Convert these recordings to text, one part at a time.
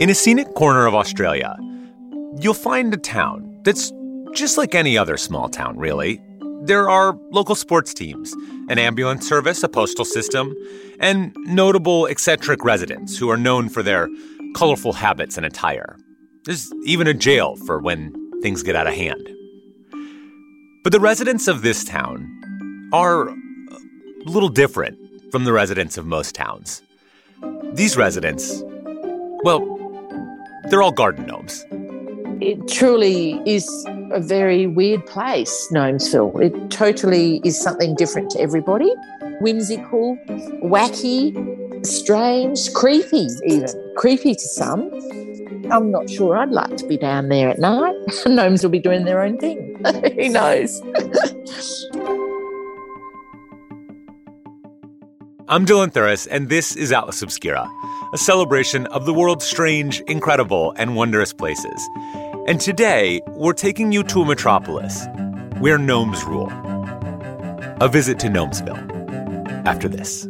In a scenic corner of Australia, you'll find a town that's just like any other small town, really. There are local sports teams, an ambulance service, a postal system, and notable eccentric residents who are known for their colorful habits and attire. There's even a jail for when things get out of hand. But the residents of this town are a little different from the residents of most towns. These residents, well, they're all garden gnomes. It truly is a very weird place, Gnomesville. It totally is something different to everybody. Whimsical, wacky, strange, creepy, even. Creepy to some. I'm not sure I'd like to be down there at night. Gnomes will be doing their own thing. Who knows? I'm Dylan Thuras, and this is Atlas Obscura, a celebration of the world's strange, incredible, and wondrous places. And today, we're taking you to a metropolis where gnomes rule. A visit to Gnomesville after this.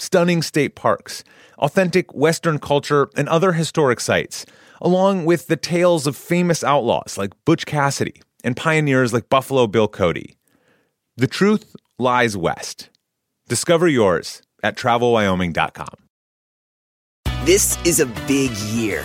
stunning state parks, authentic Western culture, and other historic sites along with the tales of famous outlaws like Butch Cassidy and pioneers like Buffalo Bill Cody. The truth lies west. Discover yours at travelwyoming.com. This is a big year.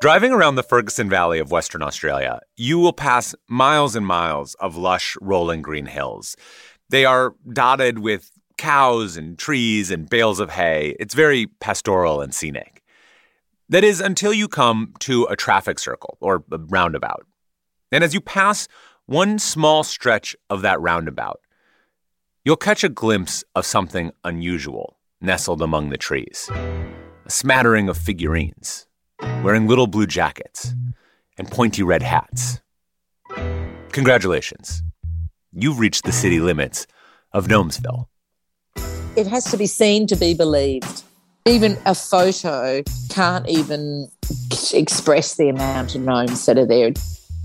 Driving around the Ferguson Valley of Western Australia, you will pass miles and miles of lush, rolling green hills. They are dotted with cows and trees and bales of hay. It's very pastoral and scenic. That is, until you come to a traffic circle or a roundabout. And as you pass one small stretch of that roundabout, you'll catch a glimpse of something unusual nestled among the trees a smattering of figurines wearing little blue jackets and pointy red hats. Congratulations. You've reached the city limits of Gnomesville it has to be seen to be believed. Even a photo can't even express the amount of gnomes that are there.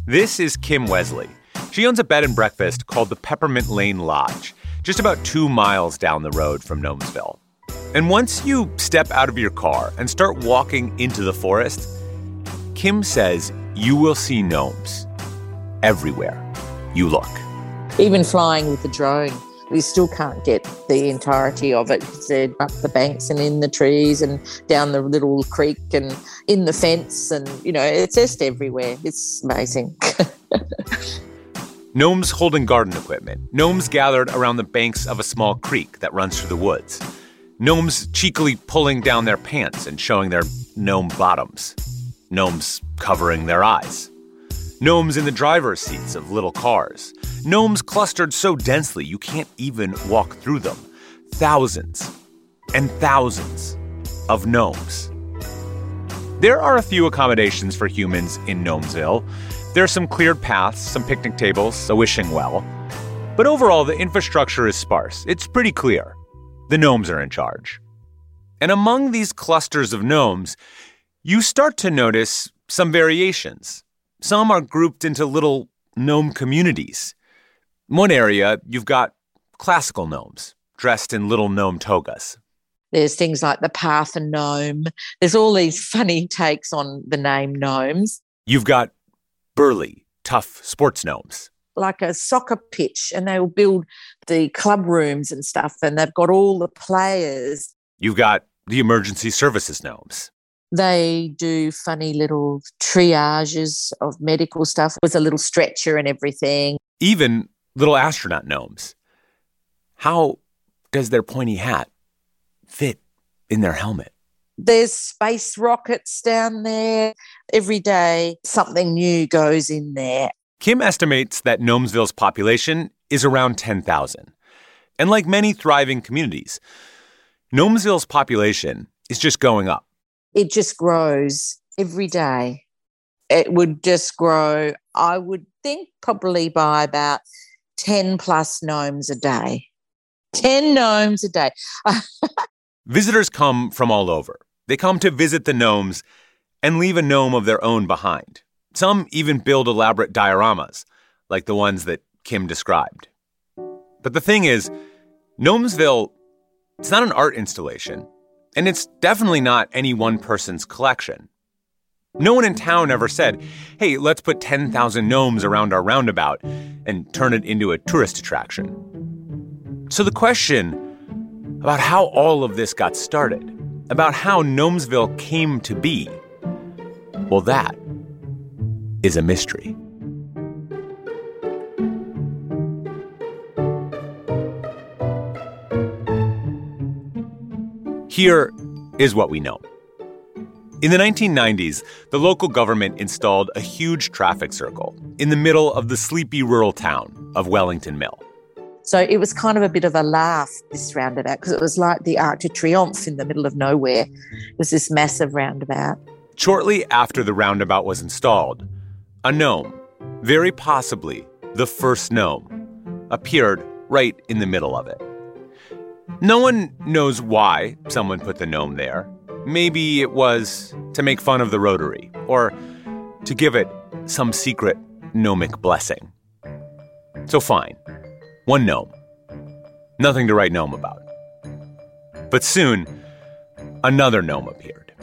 This is Kim Wesley. She owns a bed and breakfast called the Peppermint Lane Lodge, just about two miles down the road from Gnomesville. And once you step out of your car and start walking into the forest, Kim says you will see gnomes everywhere you look. Even flying with the drone, we still can't get the entirety of it. Because uh, they're up the banks and in the trees and down the little creek and in the fence and you know it's just everywhere. It's amazing. Gnomes holding garden equipment. Gnomes gathered around the banks of a small creek that runs through the woods gnomes cheekily pulling down their pants and showing their gnome bottoms gnomes covering their eyes gnomes in the driver's seats of little cars Gnomes clustered so densely you can't even walk through them. Thousands and thousands of gnomes. There are a few accommodations for humans in Gnomesville. There are some cleared paths, some picnic tables, a wishing well. But overall, the infrastructure is sparse. It's pretty clear. The gnomes are in charge. And among these clusters of gnomes, you start to notice some variations. Some are grouped into little gnome communities. One area, you've got classical gnomes dressed in little gnome togas. There's things like the Parthen gnome. There's all these funny takes on the name gnomes. You've got burly, tough sports gnomes. Like a soccer pitch, and they will build the club rooms and stuff, and they've got all the players. You've got the emergency services gnomes. They do funny little triages of medical stuff with a little stretcher and everything. Even little astronaut gnomes. How does their pointy hat fit in their helmet? There's space rockets down there. Every day, something new goes in there. Kim estimates that Gnomesville's population is around 10,000. And like many thriving communities, Gnomesville's population is just going up. It just grows every day. It would just grow, I would think, probably by about 10 plus gnomes a day. 10 gnomes a day. Visitors come from all over. They come to visit the gnomes and leave a gnome of their own behind. Some even build elaborate dioramas, like the ones that Kim described. But the thing is, Gnomesville, it's not an art installation, and it's definitely not any one person's collection. No one in town ever said, hey, let's put 10,000 gnomes around our roundabout and turn it into a tourist attraction. So the question about how all of this got started, about how Gnomesville came to be, well, that is a mystery. Here is what we know. In the 1990s, the local government installed a huge traffic circle in the middle of the sleepy rural town of Wellington Mill. So it was kind of a bit of a laugh, this roundabout, because it was like the Arc de Triomphe in the middle of nowhere. It was this massive roundabout. Shortly after the roundabout was installed, a gnome, very possibly the first gnome, appeared right in the middle of it. No one knows why someone put the gnome there. Maybe it was to make fun of the Rotary, or to give it some secret gnomic blessing. So fine, one gnome. Nothing to write gnome about. But soon, another gnome appeared.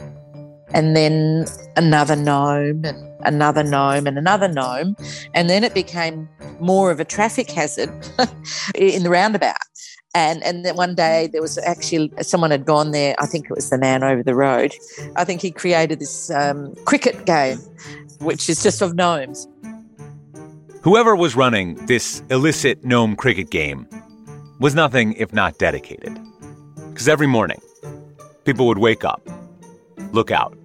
And then another gnome, and another gnome, and another gnome. And then it became more of a traffic hazard in the roundabout. And and then one day there was actually someone had gone there. I think it was the man over the road. I think he created this um, cricket game, which is just of gnomes. Whoever was running this illicit gnome cricket game was nothing if not dedicated. Because every morning, people would wake up, look out,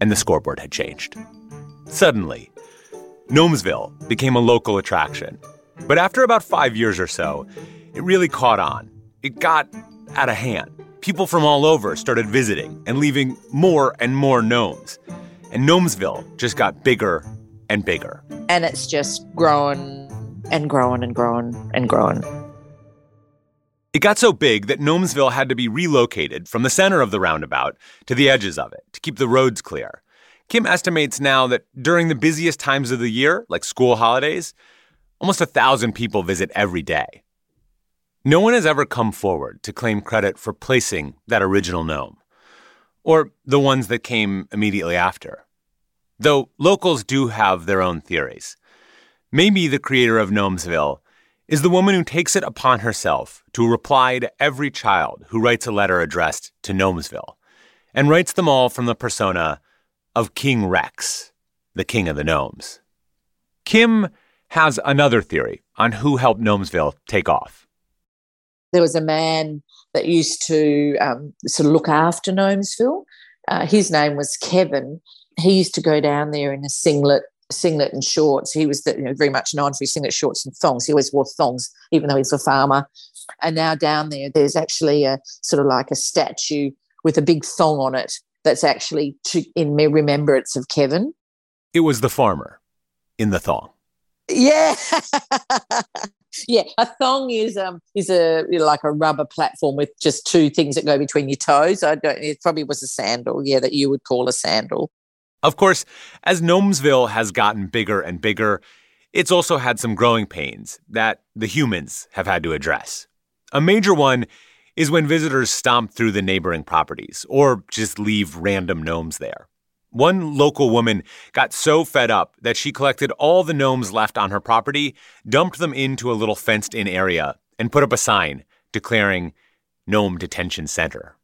and the scoreboard had changed. Suddenly, Gnomesville became a local attraction. But after about five years or so, it really caught on. It got out of hand. People from all over started visiting and leaving more and more gnomes. And Gnomesville just got bigger and bigger. And it's just growing and growing and growing and growing. It got so big that Gnomesville had to be relocated from the center of the roundabout to the edges of it to keep the roads clear. Kim estimates now that during the busiest times of the year, like school holidays, almost a thousand people visit every day. No one has ever come forward to claim credit for placing that original gnome, or the ones that came immediately after. Though locals do have their own theories. Maybe the creator of Gnomesville is the woman who takes it upon herself to reply to every child who writes a letter addressed to Gnomesville, and writes them all from the persona of King Rex, the king of the gnomes. Kim has another theory on who helped Gnomesville take off. There was a man that used to um, sort of look after Gnomesville. Uh, his name was Kevin. He used to go down there in a singlet, singlet and shorts. He was the, you know, very much known for his singlet shorts and thongs. He always wore thongs, even though he's a farmer. And now down there, there's actually a sort of like a statue with a big thong on it that's actually to, in remembrance of Kevin. It was the farmer in the thong. Yeah. yeah, a thong is um is a you know, like a rubber platform with just two things that go between your toes. I don't. It probably was a sandal. Yeah, that you would call a sandal. Of course, as Gnomesville has gotten bigger and bigger, it's also had some growing pains that the humans have had to address. A major one is when visitors stomp through the neighboring properties or just leave random gnomes there. One local woman got so fed up that she collected all the gnomes left on her property, dumped them into a little fenced in area, and put up a sign declaring Gnome Detention Center.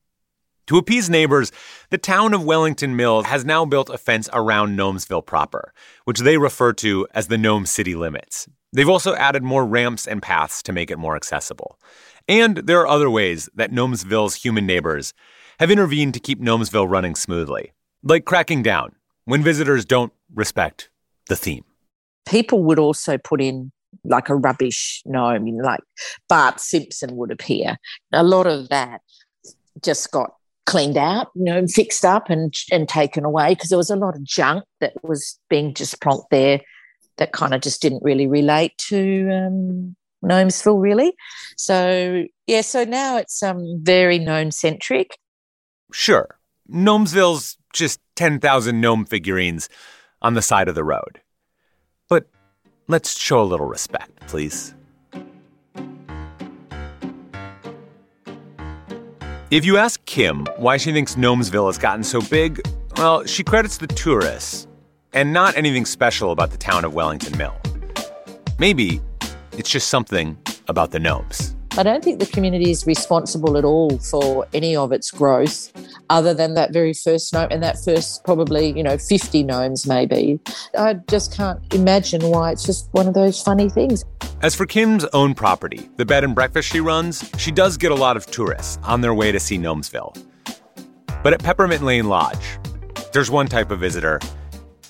To appease neighbors, the town of Wellington Mills has now built a fence around Gnomesville proper, which they refer to as the Gnome City limits. They've also added more ramps and paths to make it more accessible. And there are other ways that Gnomesville's human neighbors have intervened to keep Gnomesville running smoothly, like cracking down when visitors don't respect the theme. People would also put in like a rubbish gnome, like Bart Simpson would appear. A lot of that just got cleaned out, you know, fixed up and and taken away because there was a lot of junk that was being just plonked there that kind of just didn't really relate to um, Gnomesville, really. So yeah, so now it's um very gnome centric. Sure, Gnomesville's just ten thousand gnome figurines on the side of the road, but let's show a little respect, please. If you ask Kim why she thinks Gnomesville has gotten so big, well, she credits the tourists and not anything special about the town of Wellington Mill. Maybe it's just something about the gnomes. I don't think the community is responsible at all for any of its growth, other than that very first gnome and that first probably, you know, 50 gnomes maybe. I just can't imagine why it's just one of those funny things. As for Kim's own property, the bed and breakfast she runs, she does get a lot of tourists on their way to see Gnomesville. But at Peppermint Lane Lodge, there's one type of visitor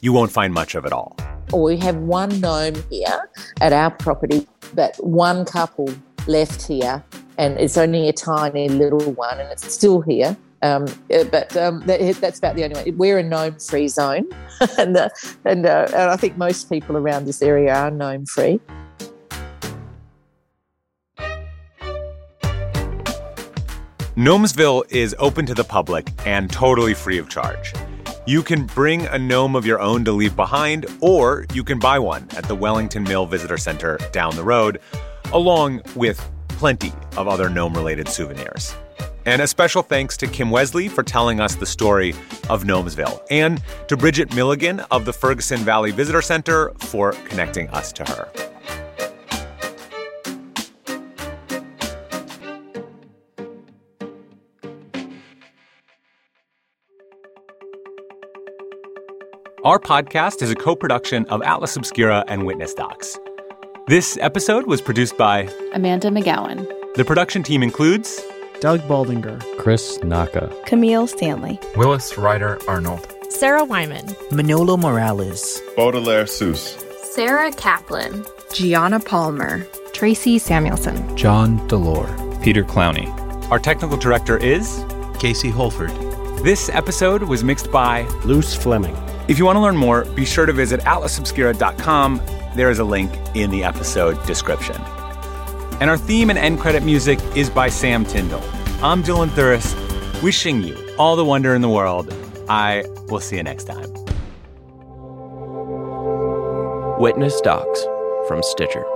you won't find much of at all. We have one gnome here at our property, but one couple left here, and it's only a tiny little one, and it's still here. Um, uh, but um, that, that's about the only one. We're a gnome free zone, and, uh, and, uh, and I think most people around this area are gnome free. Gnomesville is open to the public and totally free of charge. You can bring a gnome of your own to leave behind, or you can buy one at the Wellington Mill Visitor Center down the road along with plenty of other gnome related souvenirs. And a special thanks to Kim Wesley for telling us the story of Gnomesville, and to Bridget Milligan of the Ferguson Valley Visitor Center for connecting us to her. Our podcast is a co production of Atlas Obscura and Witness Docs. This episode was produced by Amanda McGowan. The production team includes Doug Baldinger, Chris Naka, Kameel Stanley, Willis Ryder Arnold, Sarah Wyman, Manolo Morales, Baudelaire Seuss, Sarah Kaplan, Gianna Palmer, Tracy Samuelson, John DeLore, Peter Clowney. Our technical director is Casey Holford. This episode was mixed by Luce Fleming. If you want to learn more, be sure to visit atlasobscura.com there is a link in the episode description. And our theme and end credit music is by Sam Tyndall. I'm Dylan Thuras, wishing you all the wonder in the world. I will see you next time. Witness Docs from Stitcher.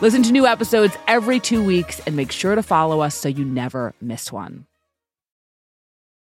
Listen to new episodes every two weeks and make sure to follow us so you never miss one.